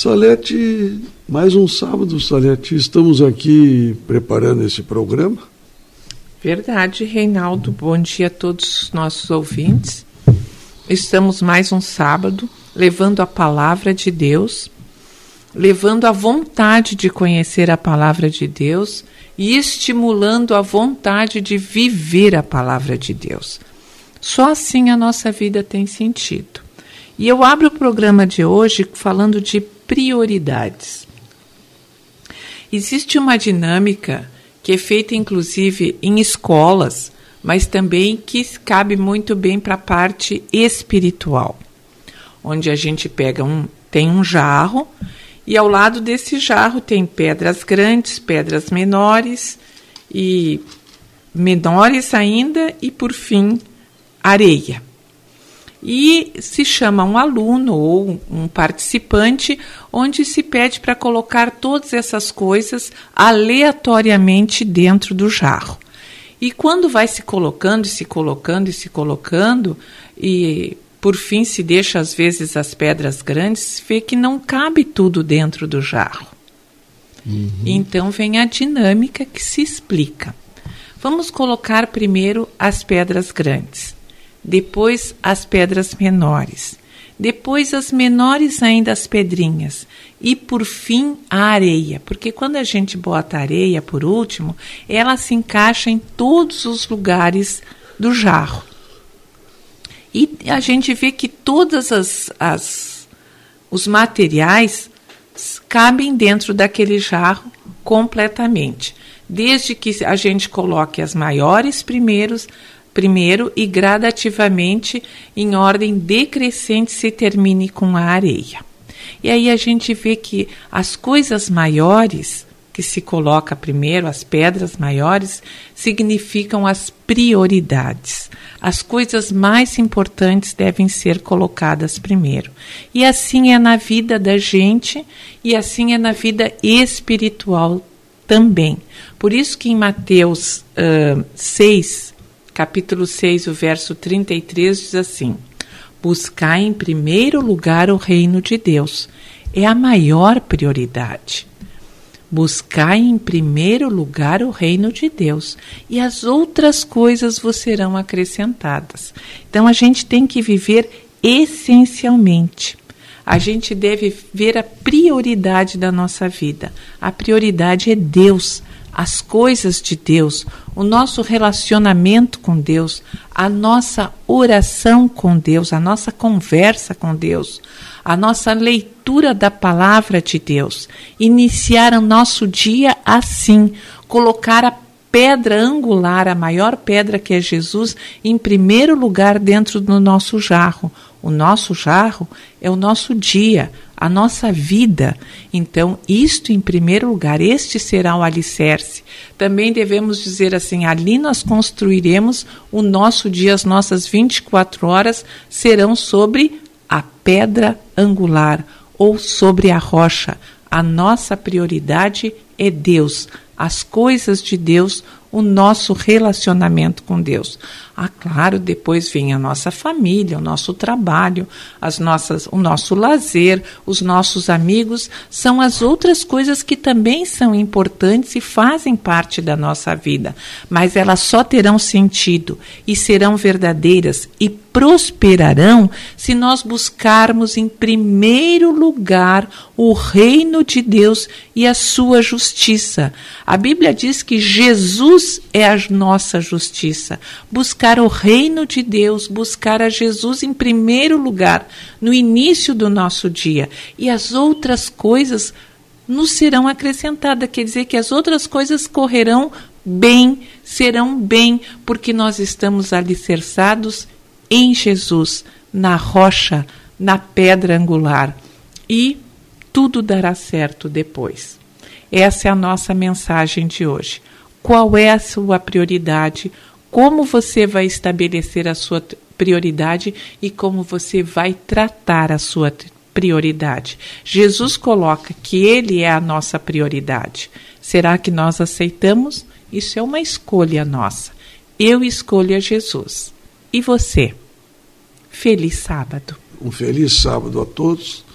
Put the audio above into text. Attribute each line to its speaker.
Speaker 1: Salete, mais um sábado, Salete, estamos aqui preparando esse programa.
Speaker 2: Verdade, Reinaldo. Bom dia a todos os nossos ouvintes. Estamos mais um sábado levando a palavra de Deus, levando a vontade de conhecer a palavra de Deus e estimulando a vontade de viver a palavra de Deus. Só assim a nossa vida tem sentido. E eu abro o programa de hoje falando de prioridades. Existe uma dinâmica que é feita inclusive em escolas, mas também que cabe muito bem para a parte espiritual, onde a gente pega um tem um jarro e ao lado desse jarro tem pedras grandes, pedras menores e menores ainda e por fim areia e se chama um aluno ou um participante, onde se pede para colocar todas essas coisas aleatoriamente dentro do jarro. E quando vai se colocando e se colocando e se colocando, e por fim se deixa às vezes as pedras grandes, vê que não cabe tudo dentro do jarro. Uhum. Então vem a dinâmica que se explica. Vamos colocar primeiro as pedras grandes depois as pedras menores, depois as menores ainda as pedrinhas e por fim a areia, porque quando a gente bota a areia por último, ela se encaixa em todos os lugares do jarro. E a gente vê que todas as, as os materiais cabem dentro daquele jarro completamente, desde que a gente coloque as maiores primeiros, primeiro e gradativamente, em ordem decrescente, se termine com a areia. E aí a gente vê que as coisas maiores que se coloca primeiro, as pedras maiores, significam as prioridades. As coisas mais importantes devem ser colocadas primeiro. E assim é na vida da gente e assim é na vida espiritual também. Por isso que em Mateus uh, 6, capítulo 6, o verso 33 diz assim: Buscar em primeiro lugar o reino de Deus. É a maior prioridade. Buscar em primeiro lugar o reino de Deus e as outras coisas vos serão acrescentadas. Então a gente tem que viver essencialmente. A gente deve ver a prioridade da nossa vida. A prioridade é Deus, as coisas de Deus, o nosso relacionamento com Deus, a nossa oração com Deus, a nossa conversa com Deus, a nossa leitura da palavra de Deus, iniciar o nosso dia assim, colocar a pedra angular, a maior pedra que é Jesus, em primeiro lugar dentro do nosso jarro. O nosso jarro é o nosso dia, a nossa vida. Então, isto em primeiro lugar, este será o alicerce. Também devemos dizer assim: ali nós construiremos o nosso dia, as nossas 24 horas serão sobre a pedra angular ou sobre a rocha. A nossa prioridade é Deus, as coisas de Deus, o nosso relacionamento com Deus. Ah, claro, depois vem a nossa família, o nosso trabalho, as nossas, o nosso lazer, os nossos amigos, são as outras coisas que também são importantes e fazem parte da nossa vida, mas elas só terão sentido e serão verdadeiras e prosperarão se nós buscarmos em primeiro lugar o reino de Deus e a sua justiça. A Bíblia diz que Jesus é a nossa justiça. Buscar o reino de Deus, buscar a Jesus em primeiro lugar, no início do nosso dia, e as outras coisas nos serão acrescentadas, quer dizer que as outras coisas correrão bem, serão bem, porque nós estamos alicerçados em Jesus, na rocha, na pedra angular. E tudo dará certo depois. Essa é a nossa mensagem de hoje. Qual é a sua prioridade? Como você vai estabelecer a sua prioridade e como você vai tratar a sua prioridade? Jesus coloca que Ele é a nossa prioridade. Será que nós aceitamos? Isso é uma escolha nossa. Eu escolho a Jesus. E você? Feliz sábado.
Speaker 1: Um feliz sábado a todos